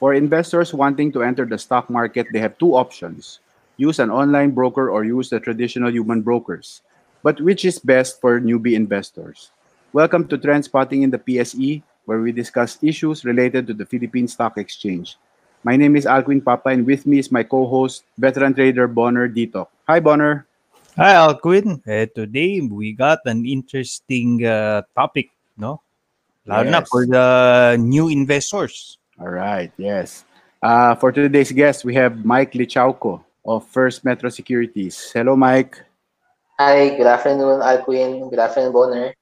For investors wanting to enter the stock market, they have two options use an online broker or use the traditional human brokers. But which is best for newbie investors? Welcome to Trend Spotting in the PSE, where we discuss issues related to the Philippine Stock Exchange. My name is Alquin Papa, and with me is my co-host, veteran trader Bonner Dito. Hi, Bonner. Hi, Alquin. Eh, today we got an interesting uh, topic, no? Lalo yes. na for the new investors. All right, yes. Uh, for today's guest, we have Mike Lichauco of First Metro Securities. Hello, Mike. Hi, good afternoon, Alquin. Good afternoon, Bonner.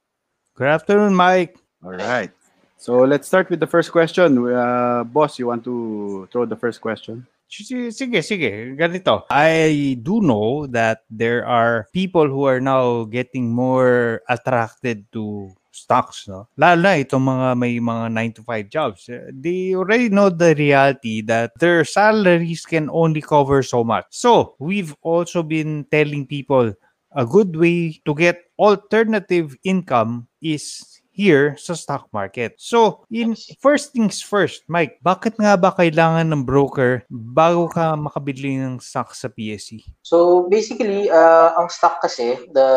Good afternoon, Mike. All right. So let's start with the first question. Uh, boss, you want to throw the first question? Sige, sige. Ganito. I do know that there are people who are now getting more attracted to stocks, no? Lalo na itong mga may mga 9 to 5 jobs. They already know the reality that their salaries can only cover so much. So, we've also been telling people a good way to get alternative income is here sa stock market. So, in first things first, Mike, bakit nga ba kailangan ng broker bago ka makabili ng stock sa PSE? So, basically, uh, ang stock kasi, the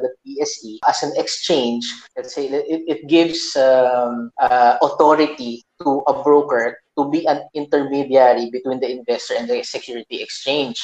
the PSE, as an exchange, let's say, it, it gives um, uh, authority to a broker to be an intermediary between the investor and the security exchange.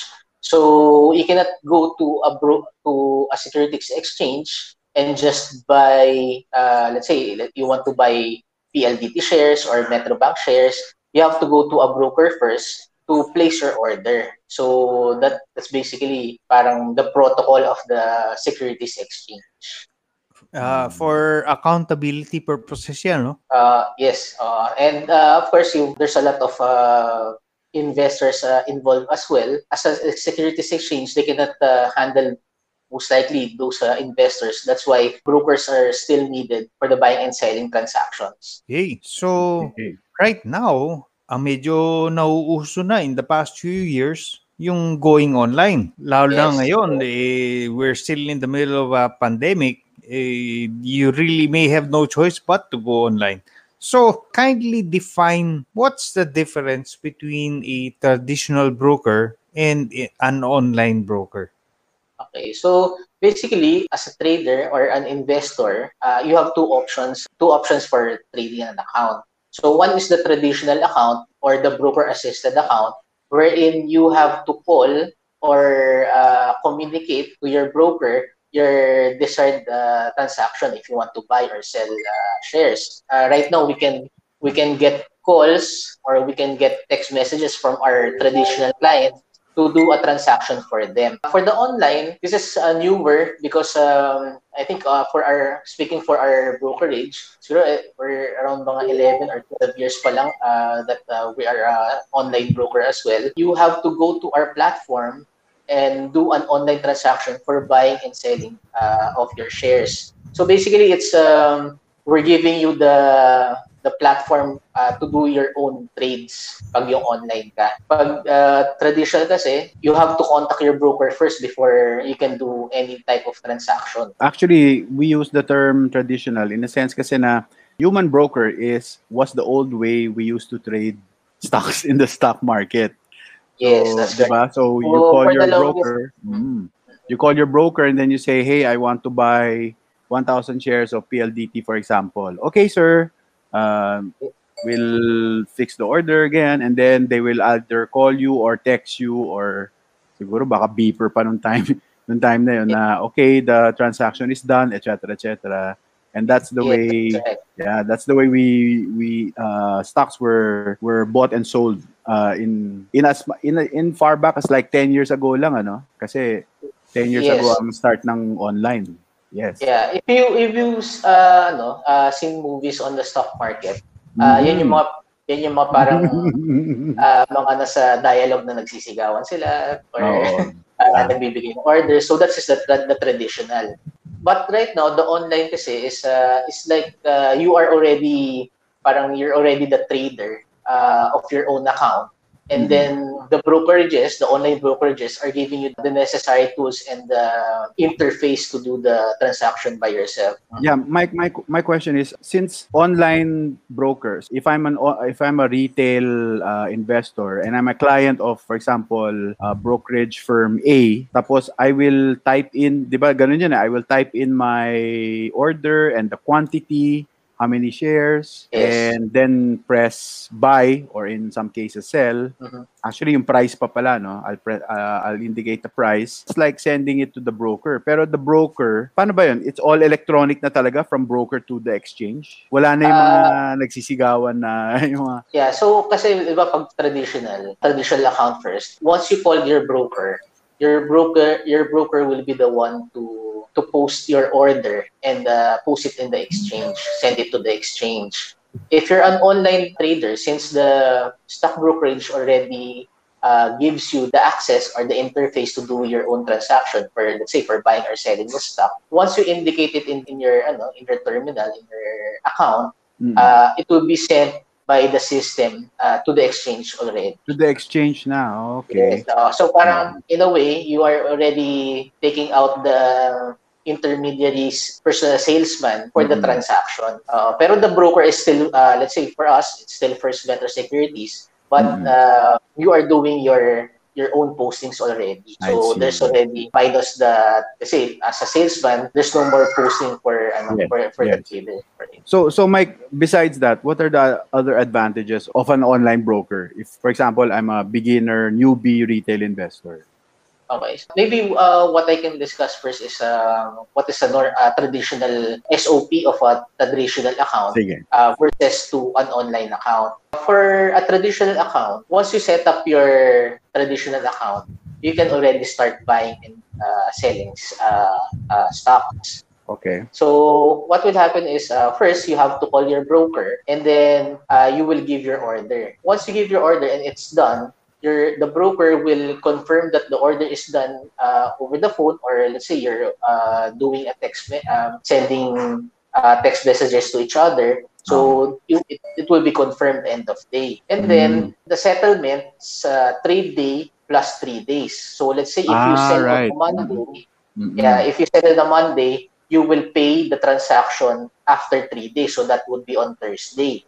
So you cannot go to a bro to a securities exchange and just buy, uh, let's say, you want to buy PLDT shares or Metrobank shares, you have to go to a broker first to place your order. So that that's basically parang the protocol of the securities exchange. Uh, for accountability purposes yan, no? Uh, yes. Uh, and uh, of course, you, there's a lot of uh, investors uh, involved as well. As a securities exchange, they cannot uh, handle most likely those uh, investors. That's why brokers are still needed for the buying and selling transactions. Okay. So, okay. right now, ang medyo nauuso na in the past few years yung going online. Lalo yes. na ngayon, eh, we're still in the middle of a pandemic. Eh, you really may have no choice but to go online. So, kindly define what's the difference between a traditional broker and an online broker. Okay, so basically, as a trader or an investor, uh, you have two options. Two options for trading an account. So one is the traditional account or the broker-assisted account, wherein you have to call or uh, communicate to your broker your desired uh, transaction if you want to buy or sell uh, shares. Uh, right now, we can we can get calls or we can get text messages from our traditional clients to do a transaction for them. For the online, this is uh, newer because um, I think uh, for our, speaking for our brokerage, siguro uh, we're around mga 11 or 12 years pa lang uh, that uh, we are uh, online broker as well. You have to go to our platform and do an online transaction for buying and selling uh, of your shares. So basically, it's um, we're giving you the the platform uh, to do your own trades pag yung online ka. Pag uh, traditional kasi, you have to contact your broker first before you can do any type of transaction. Actually, we use the term traditional in a sense kasi na human broker is was the old way we used to trade stocks in the stock market. Yes, so, that's diba? right. So you oh, call your broker, mm, you call your broker and then you say, "Hey, I want to buy 1,000 shares of PLDT, for example." Okay, sir um, will fix the order again and then they will either call you or text you or siguro baka beeper pa nung time nung time na yun na okay the transaction is done etc etc and that's the way yeah that's the way we we uh, stocks were were bought and sold uh, in in as in in far back as like 10 years ago lang ano? Kasi 10 years yes. ago ang start ng online Yes. Yeah, if you if you uh no, uh seen movies on the stock market, uh mm. yan yung mga yan yung mga parang uh, mga nasa dialogue na nagsisigawan sila or oh. uh, nagbibigay ng order. So that's just the, the, the traditional. But right now, the online kasi is uh, is like uh, you are already parang you're already the trader uh, of your own account and Mhm. then the brokerages, the online brokerages, are giving you the necessary tools and the interface to do the transaction by yourself. Yeah, my my my question is since online brokers, if I'm an if I'm a retail uh, investor and I'm a client of for example, uh, brokerage firm A, tapos I will type in, 'di ba ganun yun, eh, I will type in my order and the quantity, how many shares, Yes. and then press buy or in some cases sell. Mhm. Actually, yung price pa pala, no? I'll, pre- uh, I'll indicate the price. It's like sending it to the broker. Pero the broker, paano ba yun? It's all electronic na talaga from broker to the exchange? Wala na yung mga nagsisigawan na yung mga... Yeah, so kasi di ba pag traditional, traditional account first, once you call your broker, your broker your broker will be the one to to post your order and uh, post it in the exchange, send it to the exchange. If you're an online trader, since the stock brokerage already uh, gives you the access or the interface to do your own transaction for let's say for buying or selling the stock, once you indicate it in, in your ano, in your terminal, in your account, Mm. uh, it will be sent by the system uh, to the exchange already. to the exchange now, okay. Yes. Uh, so parang in a way, you are already taking out the intermediaries, personal salesman for the Mhm. transaction. Uh, pero the broker is still, uh, let's say for us, it's still First Better Securities, but Mhm. uh, you are doing your your own postings already. So there's already minus the kasi as a salesman, there's no more posting for ano, Yes, for for the yes. trader. So, so Mike, besides that, what are the other advantages of an online broker? If, for example, I'm a beginner, newbie retail investor. Okay. Maybe uh, what I can discuss first is uh, what is a nor- uh, traditional SOP of a traditional account Sige. uh, versus to an online account. For a traditional account, once you set up your traditional account, you can already start buying and uh, selling uh, uh, stocks. Okay. So what will happen is uh, first you have to call your broker and then uh, you will give your order. Once you give your order and it's done, your the broker will confirm that the order is done uh, over the phone or let's say you're uh, doing a text um, sending uh, text messages to each other. So you, it, it will be confirmed end of day. And then the settlements uh, trade day plus three days. So let's say if you Ah, sell right. on Monday, Mm-mm. yeah, if you settle on Monday, you will pay the transaction after three days. So that would be on Thursday.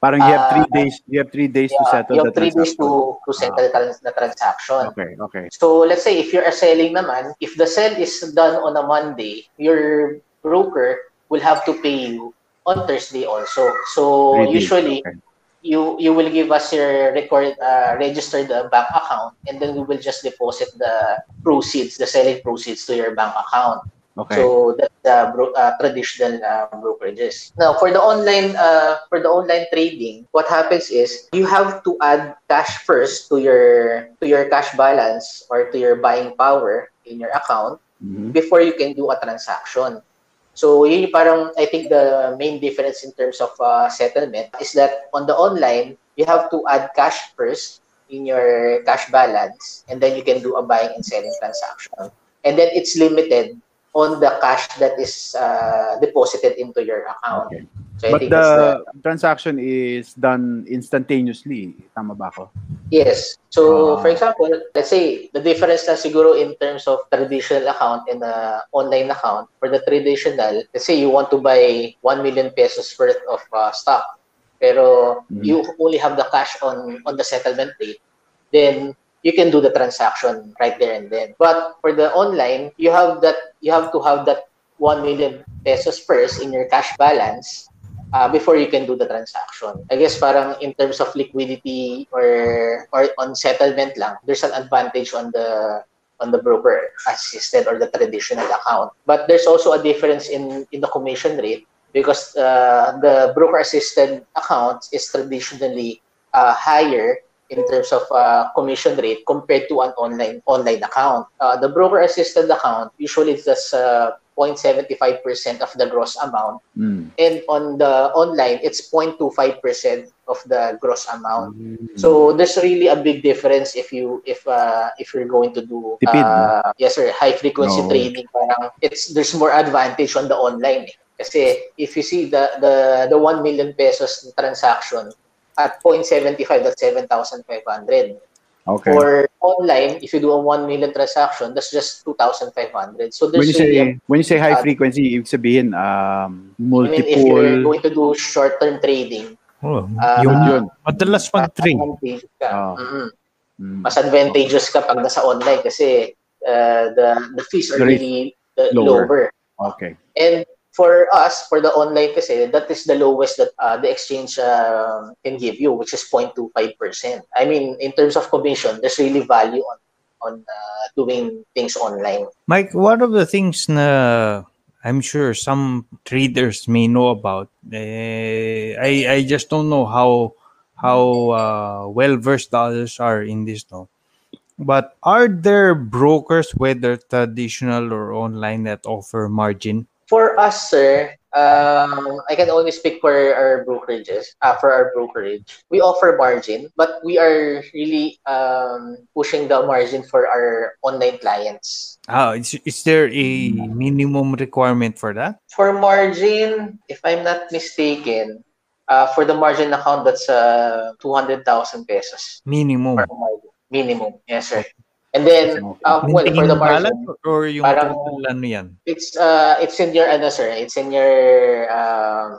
Parang you have three Uh, days. You have three days to Yeah, settle you the have three days to, to settle the trans- the transaction. Okay. Okay. So let's say if you're a selling naman, if the sell is done on a Monday, your broker will have to pay you on Thursday also. So Three days, usually okay. you you will give us your record uh, registered uh, bank account and then we will just deposit the proceeds, the selling proceeds to your bank account. Okay. So that's the bro- uh, traditional uh, brokerages. Now, for the online uh, for the online trading, what happens is you have to add cash first to your to your cash balance or to your buying power in your account Mhm. before you can do a transaction. So yun parang I think the main difference in terms of uh, settlement is that on the online you have to add cash first in your cash balance and then you can do a buying and selling transaction. And then it's limited on the cash that is uh, deposited into your account. Okay. So I But the the transaction is done instantaneously. Tama ba ako? Yes. So, Ah. for example, let's say the difference na siguro in terms of traditional account and uh, online account. For the traditional, let's say you want to buy 1 million pesos worth of uh, stock, pero Mhm. you only have the cash on on the settlement date, then you can do the transaction right there and then. But for the online, you have that you have to have that 1 million pesos first in your cash balance uh, before you can do the transaction. I guess parang in terms of liquidity or or on settlement lang, there's an advantage on the on the broker assisted or the traditional account. But there's also a difference in in the commission rate because uh, the broker assisted account is traditionally uh, higher in terms of uh, commission rate compared to an online online account. Uh, the broker assisted account usually is just uh, 0.75% of the gross amount Mm. and on the online it's 0.25% of the gross amount Mm. so there's really a big difference if you if uh if you're going to do Tipid, uh, yes sir high frequency No. trading parang it's there's more advantage on the online eh. kasi if you see the the the 1 million pesos transaction at 0.75, that's 7,500. Okay. For online, if you do a 1 million transaction, that's just 2,500. So when there's you really a say when you say high uh, frequency, ibig sabihin um I mean, if you're multiple going to do short-term trading, Oh, yung yun. madalas mag-trade. advantageous ka. Ah. Mhm. Mm. Mas advantageous ka pag nasa online kasi uh, the the fees are really uh, lower. lower. Okay. And for us, for the online kasi, that is the lowest that uh, the exchange uh, can give you, which is 0.25%. I mean, in terms of commission, there's really value on on uh, doing things online. Mike, one of the things na I'm sure some traders may know about, eh, I I just don't know how how uh, well versed others are in this, no. But are there brokers, whether traditional or online, that offer margin? For us, sir, um, I can only speak for our brokerages, uh, for our brokerage. We offer margin, but we are really um, pushing the margin for our online clients. Ah, is, is there a minimum requirement for that? For margin, if I'm not mistaken, uh, for the margin account, that's uh, 200,000 pesos Minimum. Minimum. Yes, sir. And then, uh, well, for the margin, or yung parang- ano yan? it's uh, it's in your ano, sir. It's in your uh,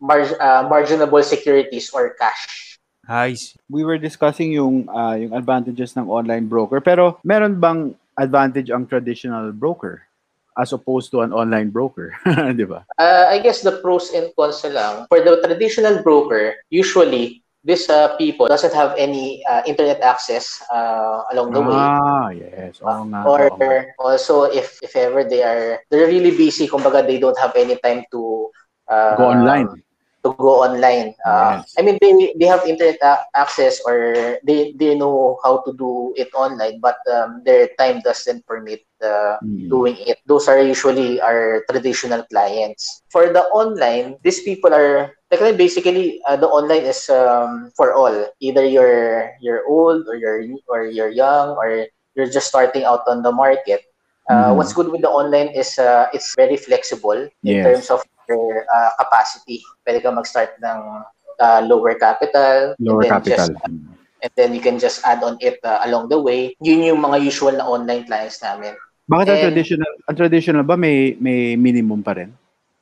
mar- uh, marginable securities or cash. I see. We were discussing yung ah, yung advantages ng online broker pero meron bang advantage ang traditional broker as opposed to an online broker, 'di ba? Uh, I guess the pros and cons lang. For the traditional broker, usually, these uh, people doesn't have any uh, internet access uh, along the way. Ah, yes. Oo nga. or oo nga. also if if ever they are they're really busy kumbaga they don't have any time to uh, Go online. To go online uh, Yes. i mean they they have internet access or they they know how to do it online but um, their time doesn't permit uh, Mm. doing it those are usually our traditional clients for the online these people are like basically uh, the online is um, for all either you're you're old or you're or you're young or you're just starting out on the market uh, Mhm. what's good with the online is uh, it's very flexible in Yes. terms of your uh, capacity pwede ka mag-start ng uh, lower capital and Lower then capital. just and then you can just add on it uh, along the way yun yung mga usual na online clients namin Bakit ang And- traditional, ang traditional ba may may minimum pa rin?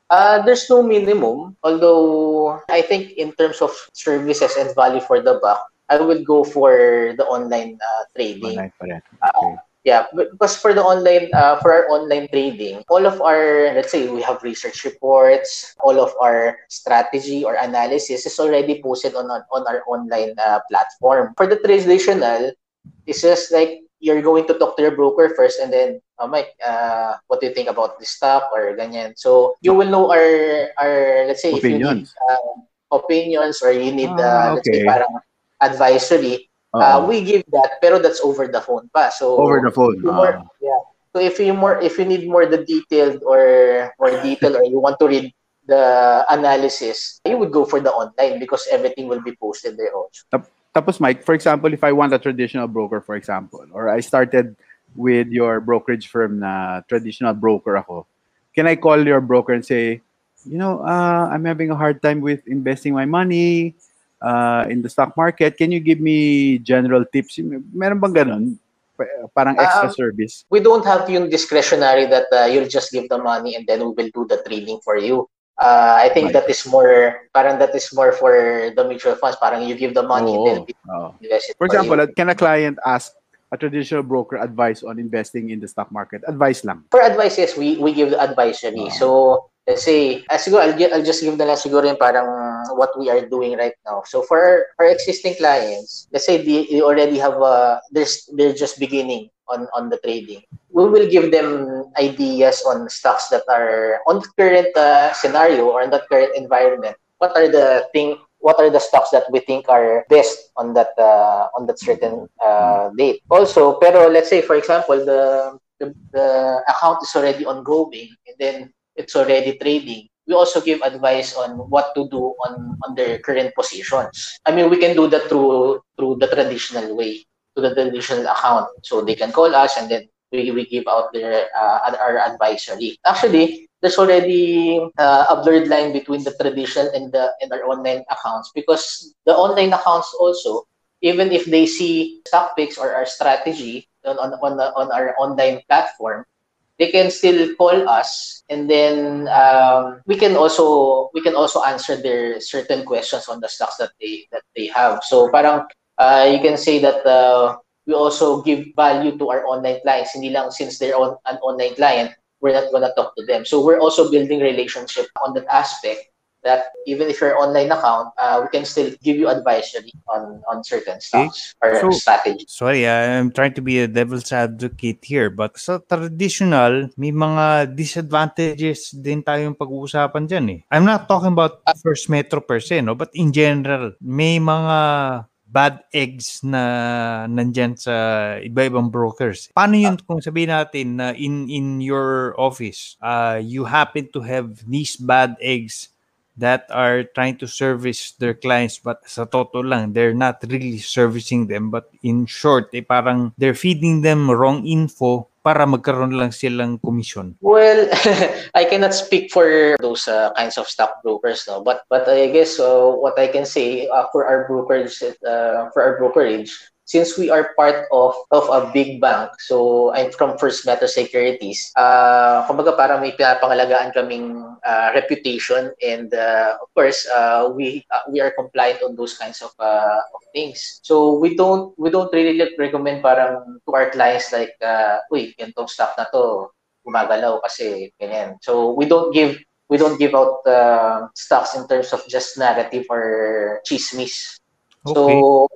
Uh, there's no minimum, although I think in terms of services and value for the buck, I would go for the online uh, trading. Online pa rin. Uh, Okay. Yeah, because for the online, uh, for our online trading, all of our, let's say we have research reports, all of our strategy or analysis is already posted on on our online uh, platform. For the traditional, it's just like you're going to talk to your broker first and then, oh Mike, uh, what do you think about this stock or ganyan? So you will know our, our let's say Opinions. if you need uh, opinions or you need, Ah, uh, let's say okay. parang advisory. Uh, we give that, pero that's over the phone pa. So Over the phone. more, Ah. yeah. So if you more, if you need more the detailed or more detail, or you want to read the analysis, you would go for the online because everything will be posted there also. Tapos Mike, for example, if I want a traditional broker, for example, or I started with your brokerage firm na traditional broker ako, can I call your broker and say, you know, uh, I'm having a hard time with investing my money uh, in the stock market. Can you give me general tips? Meron bang ganun? Pa- Parang extra Um, service? We don't have yung discretionary that uh, you'll just give the money and then we will do the trading for you. Uh, I think Right. that is more, parang that is more for the mutual funds. Parang you give the money and then Oo. invest it For for example, you. can a client ask a traditional broker advice on investing in the stock market? Advice lang. For advice, yes, we, we give the advisory. Ah. So, let's say, uh, siguro, I'll, I'll just give na lang siguro yung parang what we are doing right now. So, for our, existing clients, let's say they, they already have a, they're, they're just beginning on, on the trading. We will give them ideas on stocks that are on the current uh, scenario or on that current environment. What are the thing what are the stocks that we think are best on that uh, on that certain uh, date. Also, pero let's say for example the, the the account is already ongoing and then it's already trading. We also give advice on what to do on on their current positions. I mean, we can do that through through the traditional way, to the traditional account. So they can call us and then we, we give out their uh, our advisory. Actually, there's already uh, a blurred line between the traditional and the and our online accounts because the online accounts also even if they see stock picks or our strategy on on on, on our online platform they can still call us and then um, we can also we can also answer their certain questions on the stocks that they that they have. So parang uh, you can say that uh, we also give value to our online clients. Hindi lang since they're on an online client we're not to talk to them. So we're also building relationship on that aspect that even if you're online account, uh, we can still give you advisory on on certain stocks or So- strategy. Sorry, I'm trying to be a devil's advocate here, but sa traditional, may mga disadvantages din tayong pag-uusapan dyan eh. I'm not talking about First Metro per se, no? but in general, may mga bad eggs na nandyan sa iba-ibang brokers. Paano yun kung sabihin natin na in in your office, uh, you happen to have these bad eggs that are trying to service their clients but sa totoo lang, they're not really servicing them but in short, eh, parang they're feeding them wrong info para magkaroon lang silang commission. Well, I cannot speak for those uh, kinds of stock brokers, no. But but I guess uh, what I can say uh, for our brokerage, uh, for our brokerage, since we are part of of a big bank, so I'm from First Metro Securities. Uh, kumbaga parang may pinapangalagaan kaming uh, reputation, and uh, of course, uh, we uh, we are compliant on those kinds of uh, of things. So we don't we don't really recommend parang to our clients like, uh, uy, ganitong stock na to, gumagalaw kasi ganyan. So we don't give we don't give out uh, stocks in terms of just narrative or chismis. Okay. So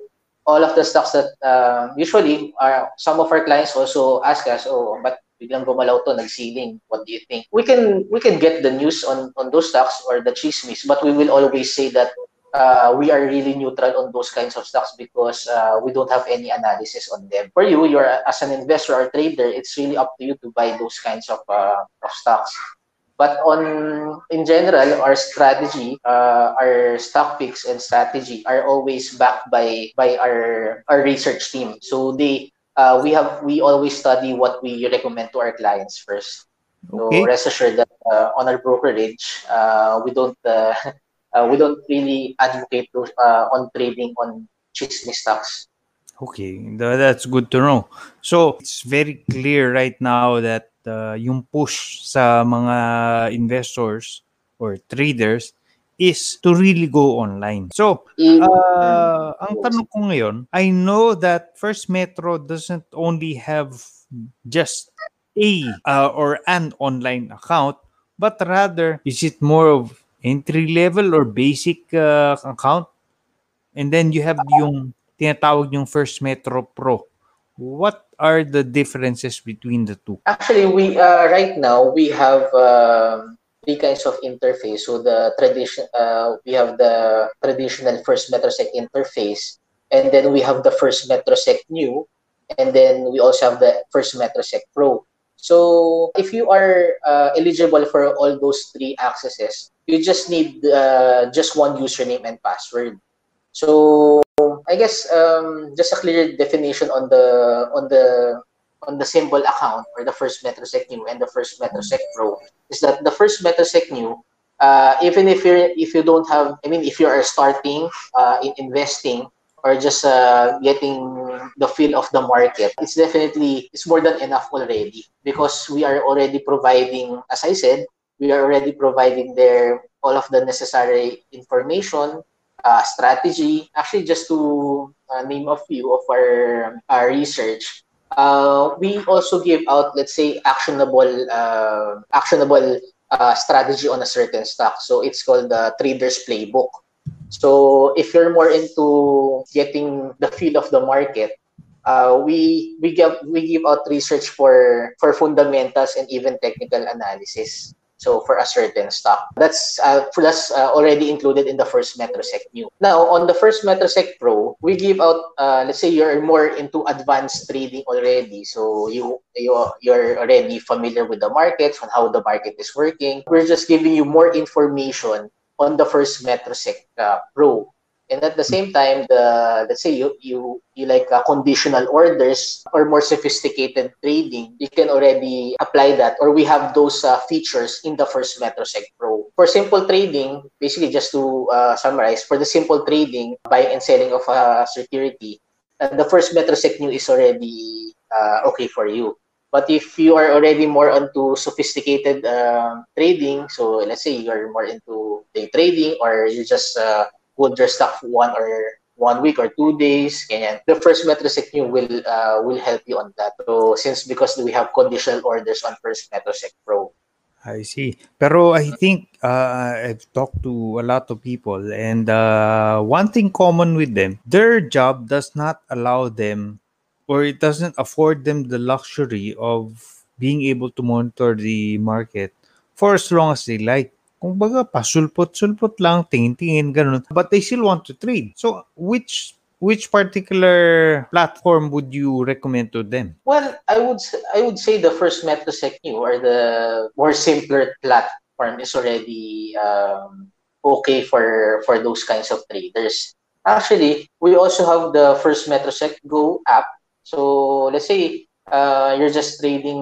all of the stocks that uh, usually are some of our clients also ask us, oh, but biglang gumalaw to, nag-ceiling. What do you think? We can we can get the news on on those stocks or the chismis, but we will always say that uh, we are really neutral on those kinds of stocks because uh, we don't have any analysis on them. For you, you're as an investor or trader, it's really up to you to buy those kinds of uh, of stocks. But on in general, our strategy, uh, our stock picks and strategy are always backed by by our our research team. So they uh, we have we always study what we recommend to our clients first. So Okay. rest assured that uh, on our brokerage, uh, we don't uh, uh, we don't really advocate to, uh, on trading on chismis stocks. Okay, that's good to know. So, it's very clear right now that uh, yung push sa mga investors or traders is to really go online. So, I- uh, ang tanong ko ngayon, I know that First Metro doesn't only have just a uh, or an online account, but rather is it more of entry level or basic uh, account? And then you have yung tinatawag yung First Metro Pro. What are the differences between the two? Actually, we uh, right now we have um three kinds of interface. So the tradition, uh, we have the traditional first MetroSec interface, and then we have the first MetroSec New, and then we also have the first MetroSec Pro. So if you are uh, eligible for all those three accesses, you just need uh, just one username and password. So I guess um, just a clear definition on the on the on the symbol account or the first MetroSec New and the first MetroSec Pro is that the first MetroSec New, uh, even if you're if you don't have, I mean, if you are starting uh, in investing or just uh, getting the feel of the market, it's definitely it's more than enough already because we are already providing, as I said, we are already providing there all of the necessary information, uh, strategy. Actually, just to uh, name a few of our, our research, uh, we also give out, let's say, actionable uh, actionable uh, strategy on a certain stock. So it's called the Trader's Playbook. So if you're more into getting the feel of the market, uh, we we give we give out research for for fundamentals and even technical analysis. So for a certain stock, that's uh, that's uh, already included in the first MetroSec New. Now on the first MetroSec Pro, we give out. Uh, let's say you're more into advanced trading already, so you you you're already familiar with the markets on how the market is working. We're just giving you more information on the first MetroSec uh, Pro. And at the same time, the let's say you you you like uh, conditional orders or more sophisticated trading, you can already apply that, or we have those uh, features in the first MetroSec Pro. For simple trading, basically just to uh, summarize, for the simple trading, buying and selling of uh, security, uh, the first MetroSec New is already uh, okay for you. But if you are already more onto sophisticated uh, trading, so let's say you're more into day trading or you just hold your one or one week or two days, ganyan. The first MetroSec New will uh, will help you on that. So since because we have conditional orders on first MetroSec Pro. I see. Pero I think uh, I've talked to a lot of people, and uh, one thing common with them, their job does not allow them or it doesn't afford them the luxury of being able to monitor the market for as long as they like. Kung baga, pasulpot-sulpot lang, tingin-tingin, ganun. But they still want to trade. So, which which particular platform would you recommend to them? Well, I would I would say the first MetroSec New or the more simpler platform is already um, okay for for those kinds of traders. Actually, we also have the first MetroSec Go app. So let's say uh, you're just trading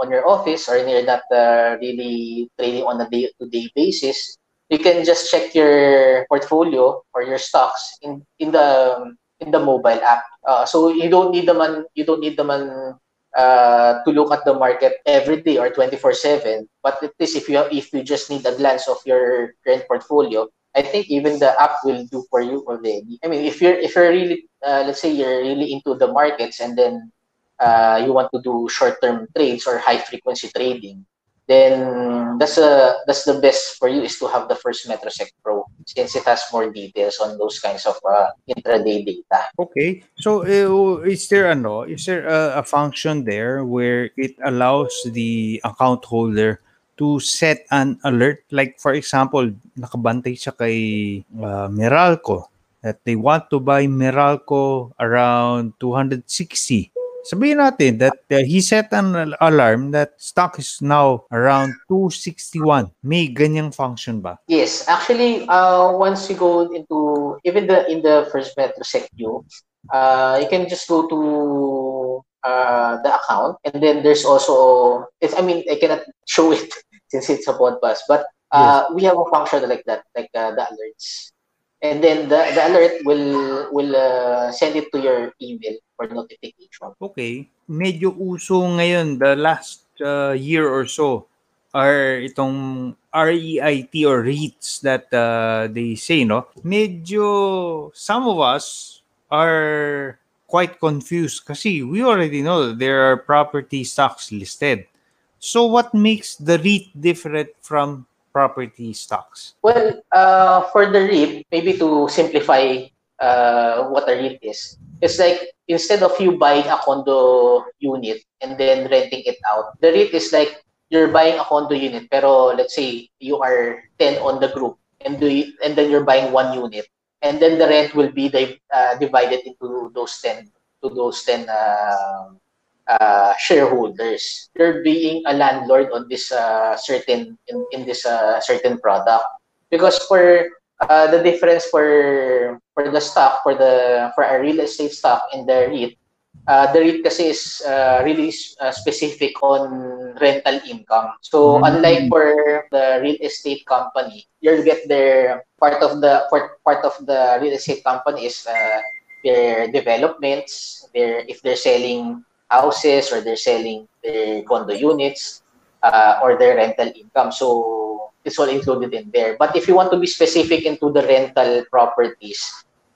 on your office or you're not uh, really trading on a day-to-day basis. You can just check your portfolio or your stocks in in the in the mobile app. Uh, so you don't need the man you don't need them on uh, to look at the market every day or 24/7. But at least if you if you just need a glance of your current portfolio, I think even the app will do for you already. I mean, if you're if you're really uh, let's say you're really into the markets and then uh, you want to do short-term trades or high-frequency trading, then that's a that's the best for you is to have the first MetroSec Pro since it has more details on those kinds of uh, intraday data. Okay. So, uh, is there ano, is there a, a function there where it allows the account holder to set an alert? Like, for example, nakabantay siya kay uh, Meralco that they want to buy Meralco around 260. Sabihin natin that uh, he set an al- alarm that stock is now around 261. May ganyang function ba? Yes, actually, uh, once you go into even the in the first MetroSec view, uh, you can just go to uh, the account, and then there's also it's. I mean, I cannot show it since it's a podcast, but uh, we have a function like that, like uh, the alerts, and then the, the alert will will uh, send it to your email for notification. Okay. Medyo uso ngayon, the last uh, year or so, are itong REIT or REITs that uh, they say, no? Medyo, some of us are quite confused kasi we already know that there are property stocks listed. So what makes the REIT different from property stocks? Well, uh, for the REIT, maybe to simplify uh, what a REIT is, it's like instead of you buying a condo unit and then renting it out, the REIT is like you're buying a condo unit, pero let's say you are 10 on the group and do you, and then you're buying one unit, and then the rent will be di- uh, divided into those 10 to those 10 uh, uh, shareholders. You're being a landlord on this uh, certain in, in this uh, certain product because for uh, the difference for for the stock for the for a real estate stock and the REIT uh, the REIT kasi is uh, really uh, specific on rental income. So Mm. unlike for the real estate company, you'll get their part of the part, part of the real estate company is uh, their developments, their if they're selling houses or they're selling their condo units uh, or their rental income. So it's all included in there. But if you want to be specific into the rental properties,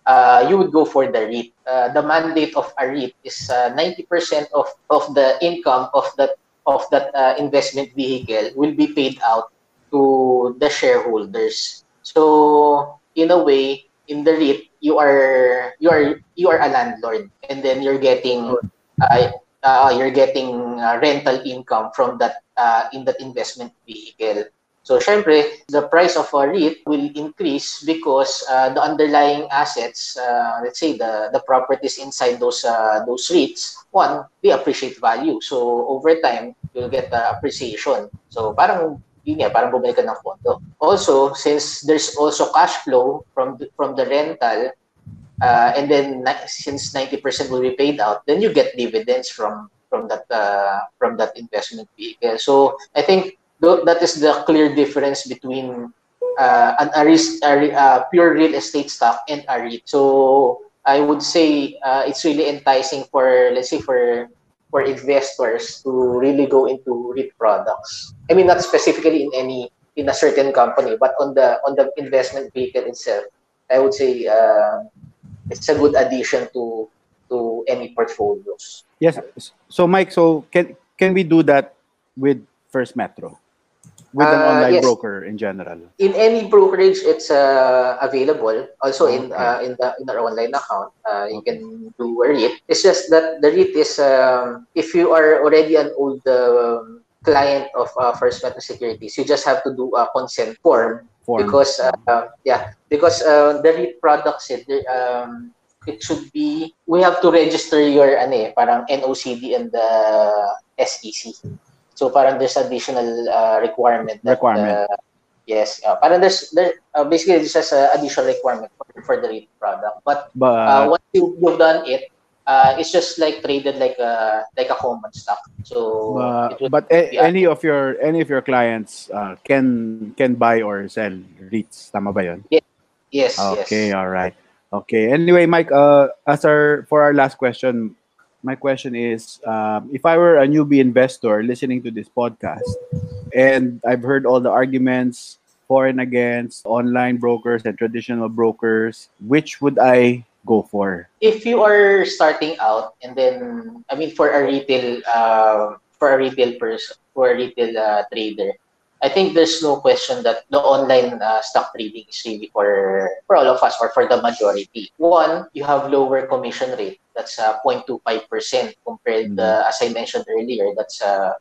uh, you would go for the REIT. Uh, the mandate of a REIT is uh, 90% of, of the income of that of that uh, investment vehicle will be paid out to the shareholders. So in a way, in the REIT, you are you are you are a landlord, and then you're getting uh, uh, you're getting uh, rental income from that uh, in that investment vehicle. So, syempre, the price of a REIT will increase because uh, the underlying assets, uh, let's say the, the properties inside those uh, those REITs, one, they appreciate value. So, over time, you'll get uh, appreciation. So, parang yun nga, parang bumalik ka ng pondo. Also, since there's also cash flow from the, from the rental, uh, and then since 90% will be paid out, then you get dividends from from that uh, from that investment vehicle. So I think th- that is the clear difference between uh, an a, a, a pure real estate stock and a REIT. So I would say uh, it's really enticing for let's say for for investors to really go into REIT products. I mean, not specifically in any in a certain company, but on the on the investment vehicle itself, I would say uh, it's a good addition to to any portfolios. Yes. So, Mike, so can can we do that with First Metro? With an Uh, online yes. broker in general. in any brokerage it's uh, available also in Okay. uh, in the in our online account uh, you can do a REIT it's just that the REIT is um, if you are already an old um, client of uh, First Metro Securities you just have to do a consent form Form. because uh, yeah because uh, the REIT products it um, it should be we have to register your ano eh, parang NOCD and the SEC so parang there's additional uh, requirement that, Requirement. uh, yes uh, parang there's there uh, basically this is an additional requirement for, for the REIT product but but uh, once you, you've done it uh, it's just like traded like a like a common stock so but, a- any of your any of your clients uh, can can buy or sell REITs. Tama ba 'yon? yes Okay, yes all right. Okay. Anyway, Mike, uh, as our for our last question, my question is, um, if I were a newbie investor listening to this podcast, and I've heard all the arguments for and against online brokers and traditional brokers, which would I go for? if you are starting out and then I mean for a retail uh, for a retail person for a retail uh, trader I think there's no question that the online uh, stock trading is really for for all of us or for the majority. One, you have lower commission rate. That's uh, 0.25% compared, Mhm. uh, as I mentioned earlier, that's uh,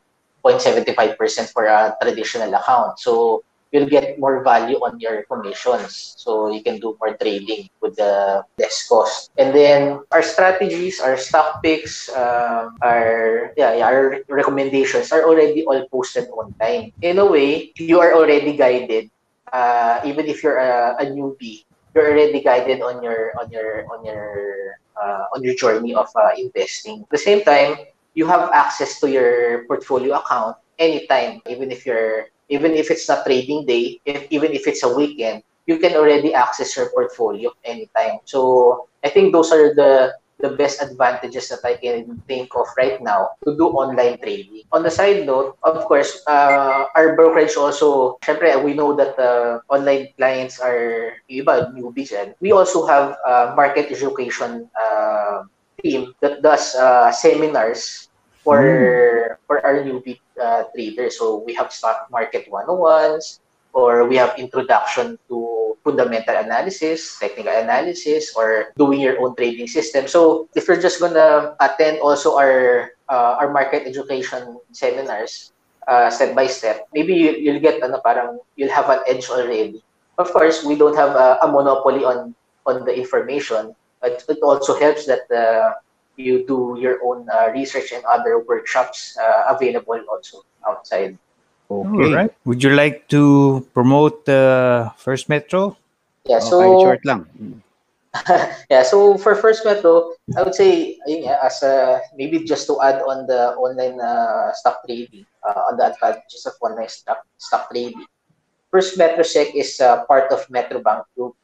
0.75% for a traditional account. So you'll get more value on your commissions. So you can do more trading with the less cost. And then our strategies, our stock picks, um, our yeah, yeah, our recommendations are already all posted online. In a way, you are already guided. Uh, even if you're a, a newbie, you're already guided on your on your on your uh, on your journey of uh, investing. At the same time, you have access to your portfolio account anytime, even if you're even if it's not trading day, if, even if it's a weekend, you can already access your portfolio anytime. So I think those are the the best advantages that I can think of right now to do online trading. On the side note, of course, uh, our brokerage also, syempre, we know that uh, online clients are iba, newbies And We also have a market education uh, team that does uh, seminars for for our newbie uh, traders. So we have stock market 101s, or we have introduction to fundamental analysis, technical analysis, or doing your own trading system. So if you're just gonna attend also our uh, our market education seminars uh, step by step, maybe you, you'll get ano, parang you'll have an edge already. Of course, we don't have a, a monopoly on on the information, but it also helps that uh, you do your own uh, research and other workshops uh, available also outside. Okay. All right. Would you like to promote uh, First Metro? Yeah, Oh, so kahit short lang. Yeah, so for First Metro, I would say ayun as a, maybe just to add on the online uh, stock trading, uh, on the advantages of online stock stock trading. First Metro Sec is uh, part of Metrobank Group.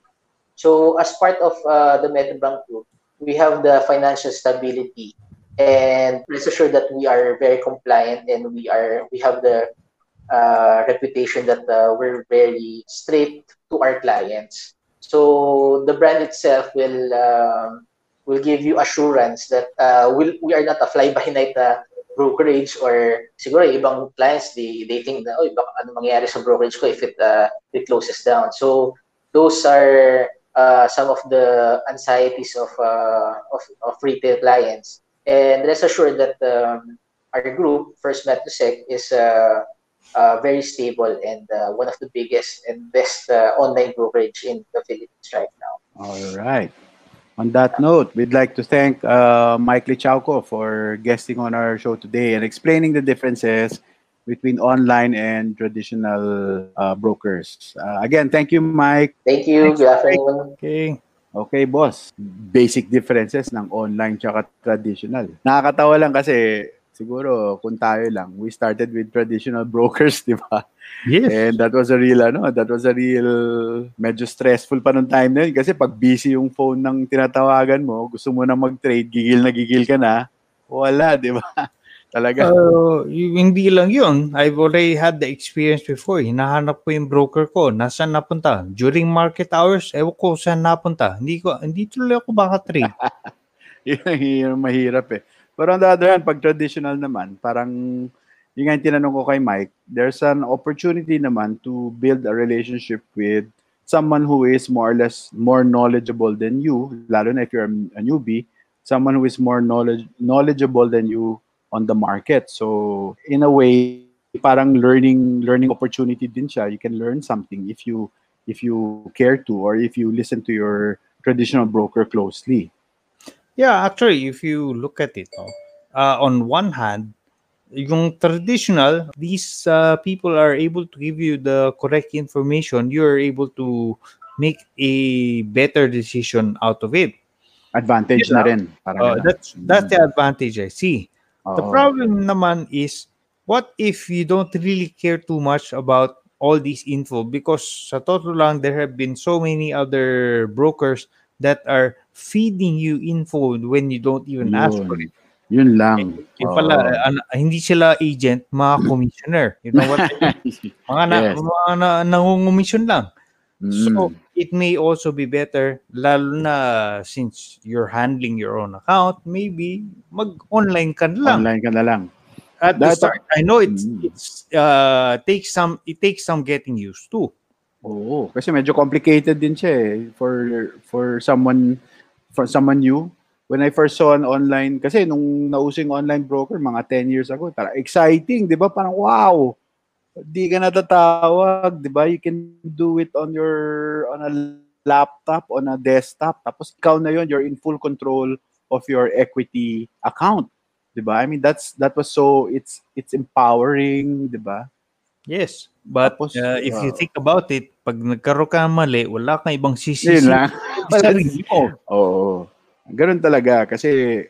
So as part of uh, the Metrobank Group, we have the financial stability and rest assured that we are very compliant and we are we have the uh, reputation that uh, we're very straight to our clients. So the brand itself will um, will give you assurance that uh, will we are not a fly by night uh, brokerage or siguro ibang clients they they think na oh ano mangyayari sa brokerage ko if it uh, it closes down. So those are uh, some of the anxieties of uh, of of retail clients. And rest assured that um, our group First Metrosec is uh, uh, very stable and uh, one of the biggest and best online brokerage in the Philippines right now. All right. On that note, we'd like to thank Mike Lichauco for guesting on our show today and explaining the differences between online and traditional uh, brokers. Uh, again, thank you, Mike. Thank you. Good afternoon. Okay. Okay, boss. Basic differences ng online tsaka traditional. Nakakatawa lang kasi siguro kung tayo lang, we started with traditional brokers, di ba? Yes. And that was a real, ano, that was a real, medyo stressful pa nung time na yun. Kasi pag busy yung phone ng tinatawagan mo, gusto mo na mag-trade, gigil na gigil ka na, wala, di ba? Talaga. Uh, hindi lang yun. I've already had the experience before. Hinahanap ko yung broker ko. Nasaan napunta? During market hours, ewan ko saan napunta. Hindi ko, hindi tuloy ako baka trade. yun mahirap eh. Pero on the other hand, pag traditional naman, parang yung nga yung tinanong ko kay Mike, there's an opportunity naman to build a relationship with someone who is more or less more knowledgeable than you, lalo na if you're a newbie, someone who is more knowledge knowledgeable than you on the market. So in a way, parang learning learning opportunity din siya. You can learn something if you if you care to or if you listen to your traditional broker closely. Yeah, actually, if you look at it, uh, on one hand, yung traditional, these uh, people are able to give you the correct information. You're able to make a better decision out of it. Advantage Yeah. na rin. Parang Uh, that's that's the advantage I see. The problem naman is, what if you don't really care too much about all these info? Because sa totoo lang, there have been so many other brokers that are feeding you info when you don't even ask for it. Yun lang. Yung Oo. pala, an- hindi sila agent, mga commissioner. You know what? I mean? Mga, na, Yes. mga na, nangungumisyon lang. So, Mm. it may also be better, lalo na since you're handling your own account, maybe mag-online ka na lang. Online ka na lang. At the That- start, I know it's Mm. it's uh takes some it takes some getting used to. Oo, kasi medyo complicated din siya eh for for someone for someone new. When I first saw an online kasi nung nausing online broker mga 10 years ago, tara exciting, 'di ba? Parang wow. Di ka natatawag, 'di ba? You can do it on your on a laptop, on a desktop. Tapos ikaw na 'yon, you're in full control of your equity account. 'Di ba? I mean, that's that was so it's it's empowering, 'di ba? Yes. But Tapos, uh, if you think about it, pag nagkaroon ka mali, wala kang ibang Yun sisisi. lang. sarili mo. Oo. Ganun talaga. Kasi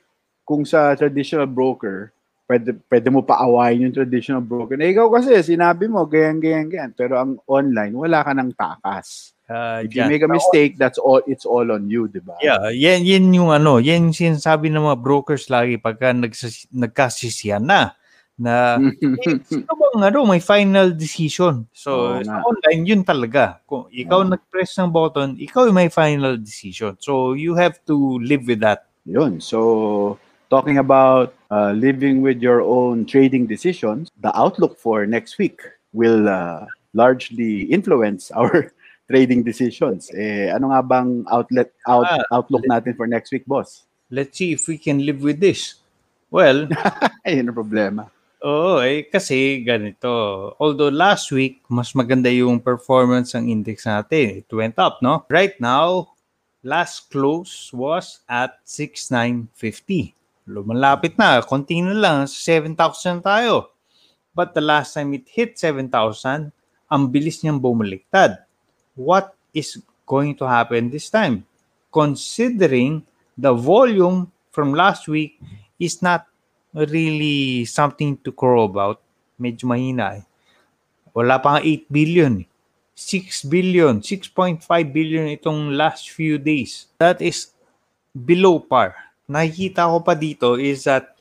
kung sa traditional broker, pwede, pwede mo paawayin yung traditional broker. Na ikaw kasi, sinabi mo, ganyan, ganyan, ganyan. Pero ang online, wala ka ng takas. Uh, If you dyan. make a mistake, that's all, it's all on you, di ba? Yeah, yan, yan yung ano, yan yung sinasabi ng mga brokers lagi pagka nagsas, nagkasisiyan na na eh, sino bang ano, may final decision. So, Oo sa online, yun talaga. Kung ikaw Oo. nag-press ng button, ikaw yung may final decision. So, you have to live with that. Yun. So, talking about uh, living with your own trading decisions, the outlook for next week will uh, largely influence our trading decisions. Eh, ano nga bang outlet out, Ah, outlook natin for next week, boss? Let's see if we can live with this. Well, Ayun ang problema. Oo, eh, kasi ganito. Although last week, mas maganda yung performance ng index natin. It went up, no? Right now, last close was at 6,950. Lumalapit na. Konti na lang. 7,000 tayo. But the last time it hit 7,000, ang bilis niyang bumaliktad. What is going to happen this time? Considering the volume from last week is not really something to crow about. Medyo mahina eh. Wala pa nga 8 billion. eh. 6 billion, 6.5 billion itong last few days. That is below par. Nakikita ko pa dito is that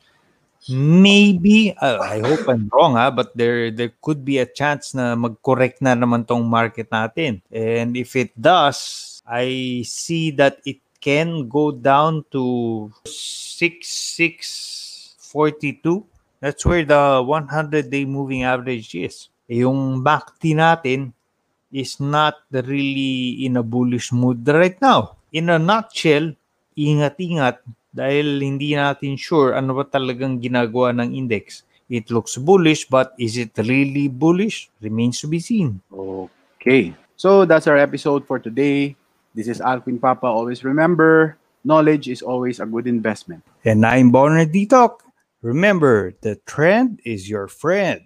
maybe, uh, I hope I'm wrong ha, but there there could be a chance na mag-correct na naman tong market natin. And if it does, I see that it can go down to 6642. That's where the 100-day moving average is. Yung MACD natin is not really in a bullish mood right now. In a nutshell, ingat-ingat dahil hindi natin sure ano ba talagang ginagawa ng index. It looks bullish but is it really bullish? Remains to be seen. Okay. So that's our episode for today. This is Alvin Papa. Always remember, knowledge is always a good investment. And I'm Bonner Detox. Remember, the trend is your friend.